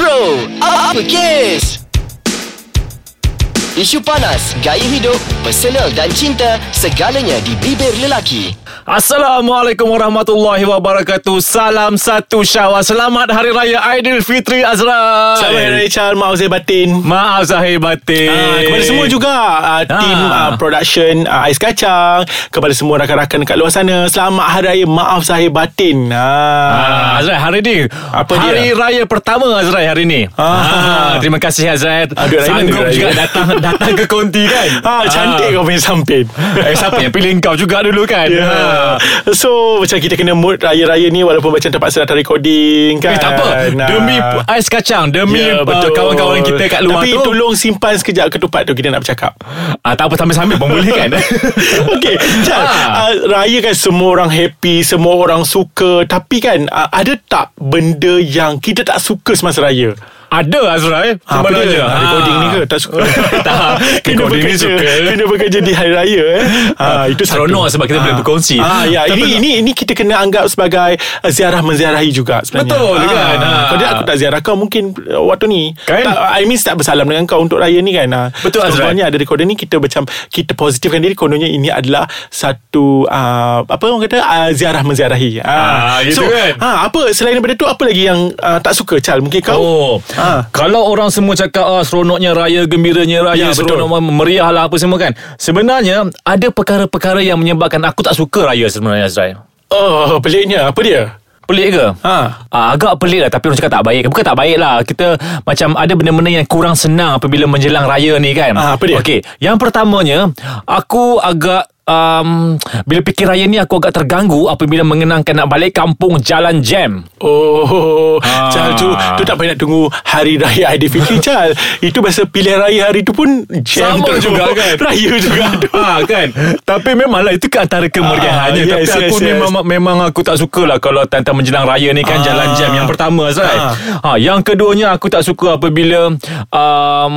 Bro, apa kes? Isu panas, gaya hidup, personal dan cinta, segalanya di bibir lelaki. Assalamualaikum warahmatullahi wabarakatuh Salam satu syawal Selamat Hari Raya Aidilfitri Azra Selamat Hari Raya Charles Maaf saya batin Maaf Zahir Batin Ah, kepada semua juga uh, Tim Ah. uh, production uh, Ais Kacang Kepada semua rakan-rakan Dekat luar sana Selamat Hari Raya Maaf Zahir Batin Ah, ah. Azrai hari ni Apa Hari dia? raya pertama Azrai hari ni Ah. Terima kasih raya Sanggup juga datang Datang ke konti kan? Ah, cantik kau punya samping. Eh siapa yang pilih kau juga dulu kan? Yeah. So macam kita kena mood raya-raya ni Walaupun macam terpaksa datang recording kan? Eh tak apa. Nah. Demi ais kacang Demi Ya, uh, kawan-kawan kita kat luar Tapi tu. tolong simpan sekejap ketupat tu Kita nak bercakap. Ah, Tak apa sambil-sambil pun boleh kan? Okey, Chal, Ah. uh, raya kan semua orang happy, semua orang suka. Tapi kan uh, ada tak benda yang kita tak suka semasa raya? Ada Azrai Ah, apa dia? Ah, recording ni ke? Tak suka. Tak, recording ni suka. Kena bekerja di hari raya eh. Ah, itu. Seronok sebab kita boleh berkongsi. Ah, ya, Tapi- ini ini ini kita kena anggap sebagai uh, ziarah menziarahi juga sebenarnya. Betul kan? Ah. Kalau dia aku tak ziarah kau mungkin uh, waktu ni. Kan? Tak, I mean tak bersalam dengan kau untuk raya ni kan. Betul, Azrai. Contohnya ada recording ni kita macam kita positifkan diri kononnya ini adalah satu uh, apa orang kata uh, ziarah menziarahi. Ah, gitu so, kan? Ah, apa selain daripada tu apa lagi yang uh, tak suka Chal? Mungkin kau? Oh, Ah. kalau orang semua cakap ah, seronoknya raya, gembiranya raya, Ya, seronok meriah lah apa semua kan. Sebenarnya ada perkara-perkara yang menyebabkan aku tak suka raya sebenarnya Azrai. Oh, peliknya. Apa dia? Pelik ke? Ha. Ah, agak pelik lah Tapi orang cakap tak baik Bukan tak baik lah Kita macam ada benda-benda yang kurang senang Apabila menjelang raya ni kan Ah, apa dia? Okey Yang pertamanya Aku agak um, Bila fikir raya ni Aku agak terganggu Apabila mengenangkan nak balik kampung Jalan Jam Oh, Ah. Chal tu tu tak payah nak tunggu hari raya Aidilfitri Chal. Itu biasa pilihan raya hari tu pun jam Sama terus. juga kan Raya juga tu. ha, kan Tapi memanglah Itu ke antara kemeriahannya Ah, yes, Tapi aku yes, yes. memang memang aku tak suka lah Kalau tantang menjelang raya ni kan Ah. Jalan jam Yang pertama Azrai Ah. ha, Yang keduanya Aku tak suka apabila um,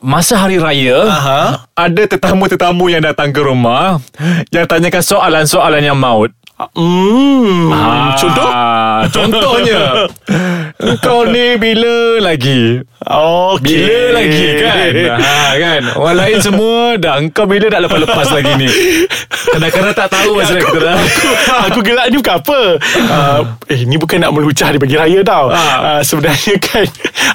Masa hari raya Aha. Ada tetamu-tetamu yang datang ke rumah Yang tanyakan soalan-soalan yang maut Hmm. Ah, Contoh? Contohnya. Kau ni bila lagi? Okay. Bila lagi kan? Ha, kan? Orang lain semua dah Kau bila nak lepas-lepas lagi ni? Kadang-kadang tak tahu Masa kita dah. Aku gelak ni bukan apa. Uh, Eh ni bukan nak melucah di pagi raya tau. Uh, Sebenarnya kan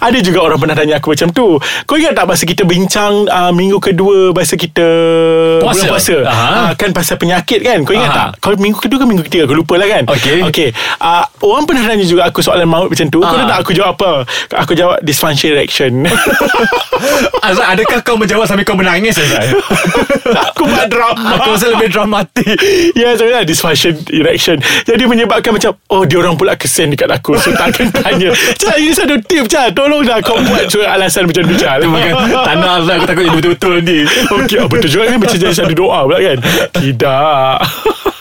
Ada juga orang pernah tanya aku macam tu. Kau ingat tak masa kita bincang uh, Minggu kedua Masa kita Puasa? Bulan puasa? Uh, Kan pasal penyakit kan? Kau ingat Aha. tak? Kau minggu kedua ke minggu ketiga Aku lupa lah kan. Okey. okay. Uh, Orang pernah tanya juga aku Soalan maut macam tu. Kau Ah. nak tak aku jawab apa? Aku jawab dysfunction erection Azrai adakah kau menjawab Sambil kau menangis Azrai Aku buat drama. Aku rasa lebih dramatik. Ya sebenarnya dysfunction erection Jadi menyebabkan macam Oh dia orang pula kesian dekat aku. So tak akan tanya. Cal ini satu tip Cal Tolonglah kau buat so, alasan macam tu Tak nak Azrai Aku takut jadi betul-betul nanti. Okey oh, betul juga kan? Macam jadi satu doa pula kan? Tidak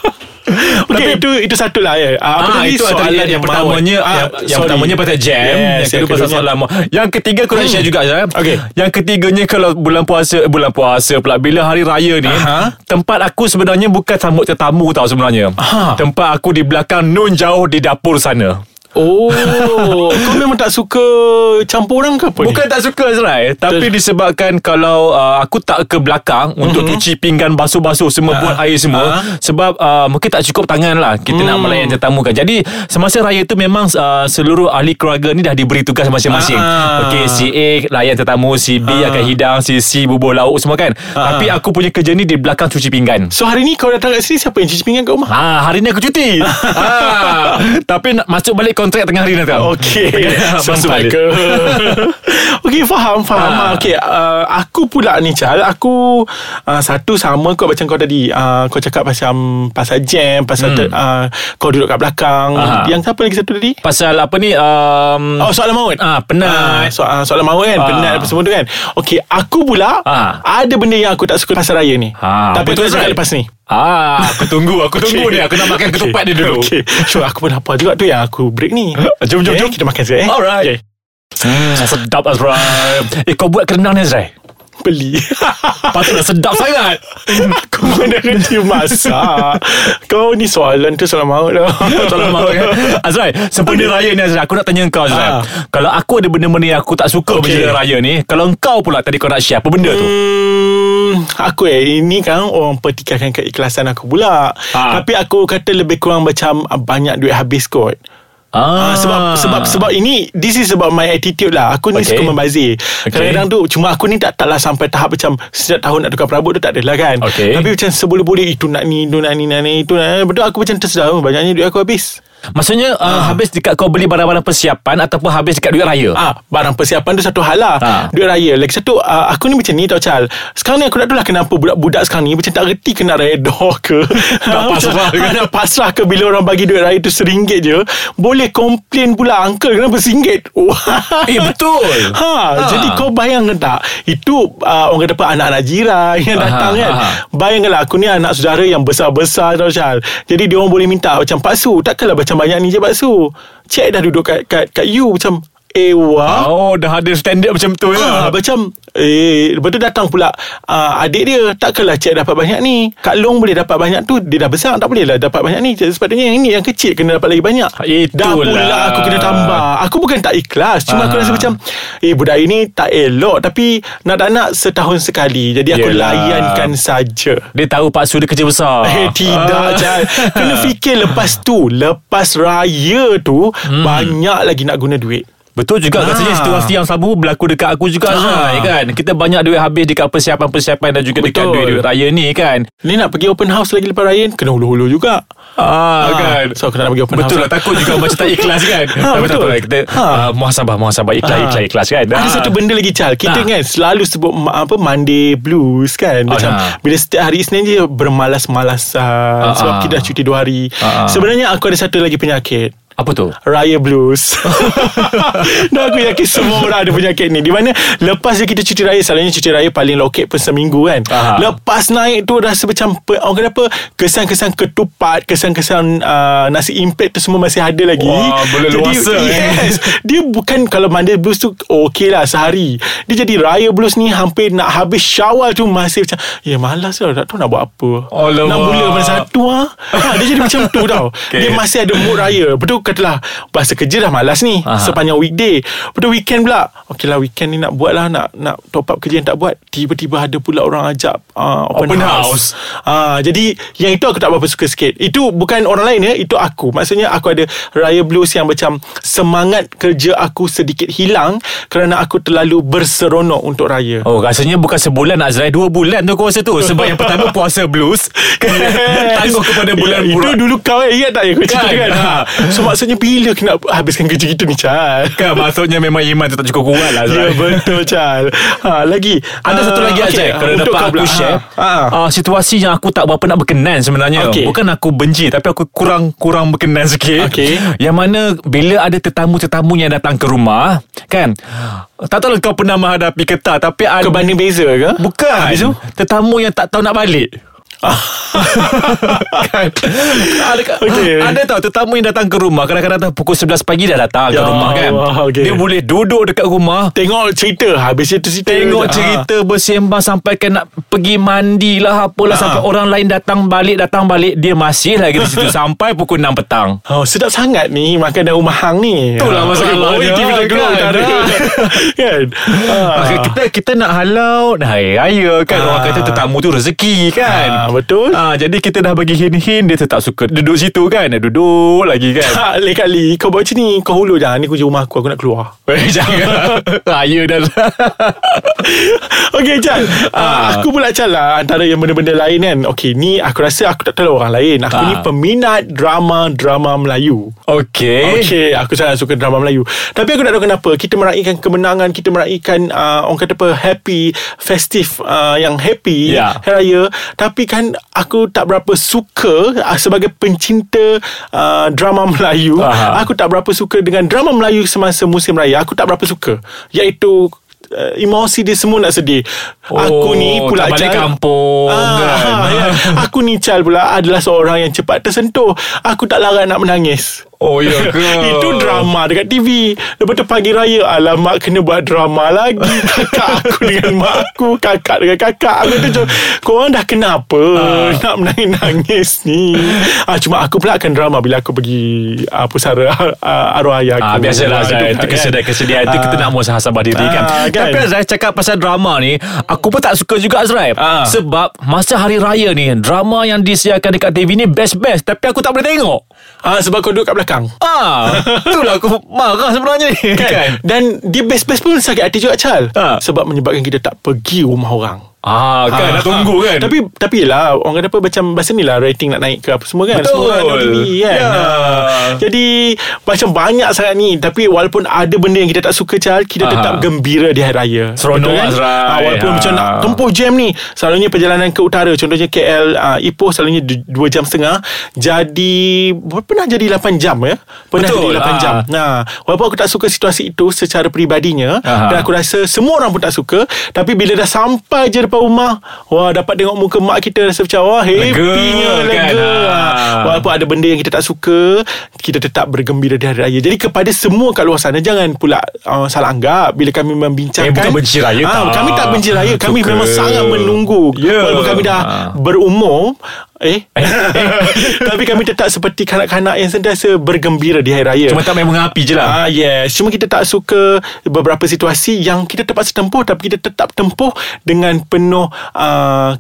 Okey itu itu satu lah ya. Ah, tadi? itu antara yang, yang pertamanya. Ah, yang, yang pertamanya pasal jam, Yes, yang kedua pasal soalan maut. Yang ketiga aku nak share juga Azrai. Okey. Yang ketiganya kalau bulan puasa bulan puasa pula bila hari raya ni, Aha. tempat aku sebenarnya bukan sambut tetamu tau sebenarnya. Aha. Tempat aku di belakang nun jauh di dapur sana. Oh. Kau memang tak suka Campur orang ke apa Bukan tak suka Azrai. Tapi disebabkan Kalau uh, aku tak ke belakang Untuk cuci pinggan Basuh-basuh Semua buat air semua Ah. Sebab uh, Mungkin tak cukup tangan lah Kita nak melayan tetamu kan. Jadi Semasa raya tu memang uh, Seluruh ahli keluarga ni Dah diberi tugas masing-masing. Ah. Okey si A layan tetamu Si B akan hidang Si C bubur lauk semua kan. Tapi aku punya kerja ni Di belakang cuci pinggan. So hari ni kau datang kat sini Siapa yang cuci pinggan kat rumah? Ha, hari ni aku cuti. ha, tapi nak masuk balik kontrak tengah hari ni Masuk Sampai balik. ke Okey faham Faham Ah. ah. Okey uh, Aku pula ni Chal Aku uh, Satu sama kau Macam kau tadi uh, Kau cakap pasal Pasal jam Pasal Hmm. ter, uh, Kau duduk kat belakang Aha. Yang siapa lagi satu tadi Pasal apa ni um, Oh soalan maut Ah, penat. Ah, so, ah, Soalan maut kan Ah. Penat apa semua tu kan Okey Aku pula Ah. Ada benda yang aku tak suka Pasal raya ni Ah, Tapi betul, aku nak cakap lepas ni Ah, aku tunggu, aku tunggu ni. Aku nak makan ketupat dia dulu. Okey Sure aku pun lapar juga tu Yang aku break ni Jom, jom, Okey, jom. Kita makan sekejap eh Alright. okay. Hmm, sedap Azrai. Eh, kau buat kerendang ni Azrai? Beli Patutlah sedap sangat Aku mana kerja masak Kau ni soalan tu soalan maut dah Tolong maaf kan Azrai Sempena raya ni Azrai Aku nak tanya kau Azrai Ah. Kalau aku ada benda-benda yang aku tak suka okay. Menjelang raya ni Kalau kau pula tadi kau nak share Apa benda tu? Hmm, aku eh ini kan orang pertikaikan keikhlasan aku pula. Ah. Tapi aku kata lebih kurang macam ah, banyak duit habis kot. Ah, sebab sebab sebab ini this is about my attitude lah. Aku ni Okay. suka membazir. Okay. Kadang-kadang tu cuma aku ni tak taklah sampai tahap macam setiap tahun nak tukar perabot tu tak adalah kan. Okay. Tapi macam seboleh-boleh itu nak ni, itu nak ni, nak ni, itu nak ni. Betul aku macam tersedar oh, banyaknya duit aku habis. Maksudnya uh, habis dekat kau beli barang-barang persiapan Ataupun habis dekat duit raya Ah, barang persiapan tu satu hal lah. Ah. Duit raya. Lagi satu, uh, aku ni macam ni tau, Chal. Sekarang ni aku tahu lah kenapa budak-budak sekarang ni macam tak reti kena redha ke. Nak pasrah ke? Nak pasrah ke bila orang bagi duit raya tu seringgit je. Boleh komplain pula, uncle kenapa singgit? Wah. Eh, betul. Ha, Ha. Jadi kau bayangkan tak Itu uh, orang kata apa Anak-anak jiran yang Aha, datang kan aha. Bayangkanlah aku ni anak saudara yang besar-besar tau Syal Jadi dia orang boleh minta macam Pak Su Takkanlah macam banyak ni je Pak Su Cik dah duduk kat, kat, kat you Macam Wah Oh dah ada standard macam tu Ah, ya macam Eh Lepas tu datang pula uh, Adik dia Takkanlah cik dapat banyak ni. Kak Long boleh dapat banyak tu. Dia dah besar Tak boleh lah dapat banyak ni. Sepatutnya yang ni Yang kecil kena dapat lagi banyak. Dah Itulah. pula aku kena tambah. Aku bukan tak ikhlas Cuma aku Ah. rasa macam Eh budak ini tak elok Tapi Nak tak nak Setahun sekali Jadi aku Yelah. layankan saja. Dia tahu Pak Su dia kerja besar. Eh tidak Ah. Kena fikir lepas tu Lepas raya tu Banyak lagi nak guna duit Betul juga Ah. Rasanya situasi yang sama Berlaku dekat aku juga Ah. Azrai, kan Kita banyak duit habis Dekat persiapan-persiapan Dan juga dekat Betul. duit-duit raya ni kan Ni nak pergi open house lagi lepas raya Kena hulu-hulu juga Ah, kan So aku nak pergi open Betul lah house takut juga macam tak ikhlas kan Ha, Tapi betul. tak apa kita Ha. uh, muhasabah muhasabah ikhlas Ha. ikhlas ikhlas kan Ada satu benda lagi Chal Kita Ha. kan selalu sebut apa Monday blues kan Macam ha. bila setiap hari Isnin je Bermalas-malasan Ha, Sebab ha. kita dah cuti dua hari Ha, ha. Sebenarnya aku ada satu lagi penyakit Apa tu? Raya blues Dan aku yakin semua orang ada penyakit ni Di mana Lepas je kita cuti raya Selalunya cuti raya paling loket pun seminggu kan Aha. Lepas naik tu Rasa macam Orang kata apa Kesan-kesan ketupat Kesan-kesan uh, Nasi impet tu semua masih ada lagi Wah, Jadi, eh. Yes Dia bukan Kalau Monday blues tu Okey lah sehari Dia jadi raya blues ni Hampir nak habis syawal tu Masih macam Ya malas lah Tak tahu nak buat apa Alamak. Nak mula mana satu ha? ha Dia jadi macam tu tau Okay. Dia masih ada mood raya tu katalah Bahasa kerja dah malas ni Aha. Sepanjang weekday. Tu weekend pula Okey lah weekend ni nak buat lah Nak, nak top up kerja yang tak buat Tiba-tiba ada pula orang ajak uh, Open, Open house, house. Ah, Jadi Yang itu aku tak berapa suka sikit. Itu bukan orang lain ya Itu aku. Maksudnya aku ada Raya blues yang macam Semangat kerja aku sedikit hilang Kerana aku terlalu berseronok untuk raya. Oh rasanya bukan sebulan Azrai Dua bulan tu kau rasa tu. Sebab yang pertama puasa blues. Tangguh kepada bulan ya, Itu dulu kau eh Ingat tak yang aku cerita Kan? kan, ha. So maksudnya bila kena habiskan kerja kita ni Chal Kan maksudnya memang iman tu tak cukup kuat lah Ya betul Chal ha, Lagi Ada Ah, satu lagi okey, Azrai ah, Kalau dapat aku pula. share ha. Uh, Situasi yang aku tak berapa nak berkenan sebenarnya Okey. Bukan aku benci Tapi aku kurang-kurang berkenan sikit Okey. Yang mana Bila ada tetamu-tetamu yang datang ke rumah Kan Tak tahu kau pernah menghadapi ke tak Tapi ada Kebanding beza ke? Bukan Habis tu? Tetamu yang tak tahu nak balik kan? ada, Okey. ada tau tetamu yang datang ke rumah Kadang-kadang pukul 11 pagi dah datang ke Ya rumah kan okey. Dia boleh duduk dekat rumah Tengok cerita Habis itu cerita Tengok Ah. cerita bersembang sampai kan nak pergi mandi lah apalah Ah. sampai orang lain datang balik datang balik dia masih lagi di situ sampai pukul 6 petang. Oh sedap sangat ni Makan daun mahang ni Itulah Ah, masalahnya, Oh TV dah keluar kan? Kan Ah. Okay, kita kita nak halau dah hari raya kan Ah. orang kata tetamu tu rezeki kan. Ah, betul. Ah jadi kita dah bagi hin-hin dia tetap suka duduk situ kan. Dia duduk lagi kan. Tak lain kali Kau buat macam ni Kau hulu jangan Ni kunci rumah aku Aku nak keluar Eh, Jangan Raya dah Okay Chan uh, Ah. Aku pula Chan lah Antara yang benda-benda lain kan Okay ni aku rasa Aku tak tahu orang lain Aku Ah. ni peminat Drama-drama Melayu Okay, Okay Aku sangat suka drama Melayu Tapi aku tak tahu kenapa Kita meraihkan kemenangan Kita meraihkan uh, Orang kata apa Happy Festive uh, Yang happy Ya. Hari Raya Tapi kan Aku tak berapa suka uh, Sebagai pencinta uh, Drama Melayu Aha. Aku tak berapa suka Dengan drama Melayu Semasa musim raya Aku tak berapa suka Iaitu uh, Emosi dia semua nak sedih Aku Oh, ni pula tak balik kampung, kan? ah, ya. Aku ni Chal pula Adalah seorang yang cepat tersentuh Aku tak larat nak menangis Oh ya ke? Itu drama dekat TV Lepas tu pagi raya Alamak kena buat drama lagi. Kakak aku dengan mak aku Kakak dengan kakak. Aku tu macam, Korang dah kenapa Ah. Nak menangis-nangis ni? Ah, Cuma aku pula akan drama Bila aku pergi uh, Pusara uh, arwah ayah aku. Ah, biasalah Zai. Itu kesedihan-kesedihan Itu kita nak muhasabah diri kan. Ah, kan? Tapi Azrai cakap pasal drama ni Aku pun tak suka juga Azrai Ah. Sebab Masa hari raya ni Drama yang disiarkan dekat TV ni Best-best. Tapi aku tak boleh tengok. Ah, Sebab kau duduk kat belakang Ah, Itulah aku marah sebenarnya ni. Kan? Dan dia best-best pun sakit hati juga Chal. Ah. Sebab menyebabkan kita tak pergi rumah orang Ah, kan Ah, nak tunggu ah. kan Tapi tapi lah Orang kata apa Macam bahasa ni lah Rating nak naik ke apa semua kan Betul. Semua TV kan Ya. Ah. Jadi Macam banyak sangat ni Tapi walaupun ada benda yang kita tak suka Chal Kita tetap Ah. gembira di hari raya Seronok, kan? Azrai. Ah, Walaupun Ah. macam nak tempuh jam ni Selalunya perjalanan ke utara Contohnya KL uh, Ipoh selalunya 2 jam setengah Jadi Pernah jadi 8 jam ya Pernah Betul. jadi 8 Ah. jam Nah, walaupun aku tak suka situasi itu secara peribadinya Aha. dan aku rasa semua orang pun tak suka, tapi bila dah sampai je depan rumah, wah dapat tengok muka mak kita rasa macam wah happynya Lega, lega. kan? Ah. Walaupun ada benda yang kita tak suka, kita tetap bergembira di hari raya. Jadi kepada semua kat luar sana jangan pula uh, salah anggap bila kami membincangkan Eh, bukan benci raya, Ah, tak. Kami tak benci raya, kami Suka. memang sangat menunggu. Ya. Walaupun kami dah Ah. berumur Eh? Tapi kami tetap seperti kanak-kanak yang sentiasa bergembira di hari raya. Cuma tak main mengapi je lah. Ah yes, cuma kita tak suka beberapa situasi yang kita terpaksa tempuh tapi kita tetap tempuh dengan penuh uh,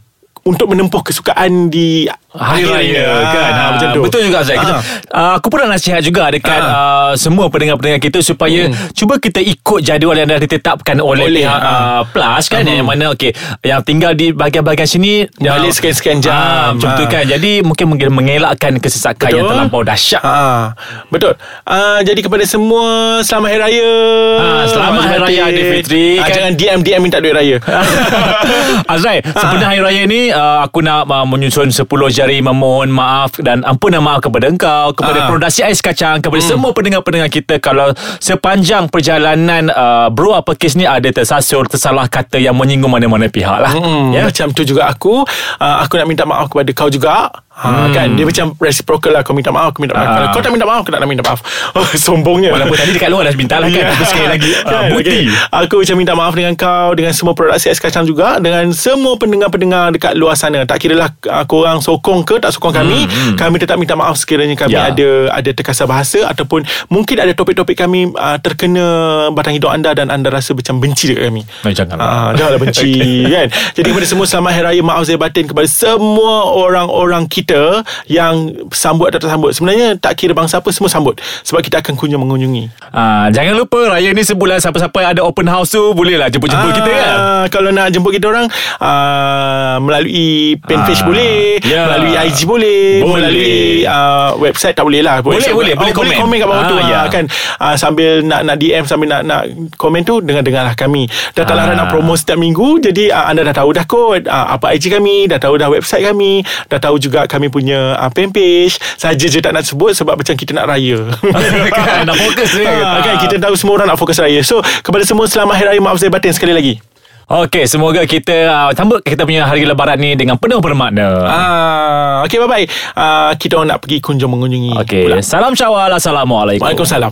untuk menempuh kesukaan di Hari akhirnya. Raya kan ha, macam tu. Betul juga Zai kita, Ah. uh, Aku pun nak nasihat juga Dekat Ah. uh, semua pendengar-pendengar kita Supaya Cuba kita ikut jadual Yang dah ditetapkan oleh, Oleh, pihak uh, ah. Plus kan Yang mana okay, Yang tinggal di bahagian-bahagian sini Balik uh, sekian-sekian jam. ah, Macam tu Ah. kan Jadi mungkin mungkin mengelakkan Kesesakan yang terlampau dahsyat Ha, betul. Uh, jadi kepada semua selamat hari raya. Ah, selamat Hari Raya Aidilfitri, Ah, kan? Jangan DM DM minta duit raya. Azrai Sebenarnya hari raya ni uh, Aku nak uh, menyusun 10 jari Memohon maaf Dan ampunan maaf kepada engkau Kepada Ah. produksi Ais Kacang Kepada semua pendengar-pendengar kita. Kalau sepanjang perjalanan uh, Bro apa kes ni Ada tersasur Tersalah kata Yang menyinggung mana-mana pihak lah. Hmm, Ya? Macam tu juga aku. Uh, Aku nak minta maaf kepada kau juga ha, Kan Dia macam reciprocal lah Kau minta maaf Aku minta maaf Hmm. Ah. Kalau kau tak minta maaf Aku tak nak minta maaf oh, Sombongnya Walaupun tadi dekat luar dah minta lah kan Ya. Tapi sekali lagi uh, Bukti okay. Aku macam minta maaf dengan kau Dengan semua produksi Ais Kacang juga Dengan semua pendengar-pendengar Dekat luar sana Tak kira lah uh, Korang sokong ke Tak sokong kami Kami tetap minta maaf Sekiranya kami Hmm, Ya. ada Ada terkasar bahasa Ataupun Mungkin ada topik-topik kami uh, Terkena Batang hidup anda Dan anda rasa macam benci dekat kami Eh, janganlah. Ah, Janganlah benci kan Jadi kepada semua Selamat Hari Raya Maaf Zahir Batin Kepada semua orang-orang kita Yang sambut atau tak sambut Sebenarnya tak kira bangsa apa Semua sambut Sebab kita akan kunjung mengunjungi uh, Jangan lupa Raya ni sebulan Siapa-siapa ada open house tu Boleh lah jemput-jemput kita kan Kalau nak jemput kita orang uh, Melalui fanpage Ah, boleh ya. Melalui IG boleh, Boleh. Melalui uh, website tak boleh lah Boleh, Website- boleh, boleh oh, komen. Boleh komen kat bawah Ah, tu ya. ah, kan uh, Sambil nak nak DM Sambil nak nak komen tu Dengar-dengarlah kami Dah tak Ah. larang nak promo setiap minggu Jadi uh, anda dah tahu dah kot uh, Apa IG kami Dah tahu dah website kami Dah tahu juga kami punya uh, fanpage Saja je tak nak sebut Sebab macam kita nak raya Kan, nak fokus ni. Ah, kan, Kita tahu semua orang nak fokus raya So kepada semua Selamat Hari Raya Maaf Zahir Batin sekali lagi Okey, semoga kita uh, sambut kita punya hari lebaran ni dengan penuh bermakna. Ah, okay bye bye. Ah, kita orang nak pergi kunjung mengunjungi. Okey, salam syawal. Assalamualaikum. Waalaikumsalam.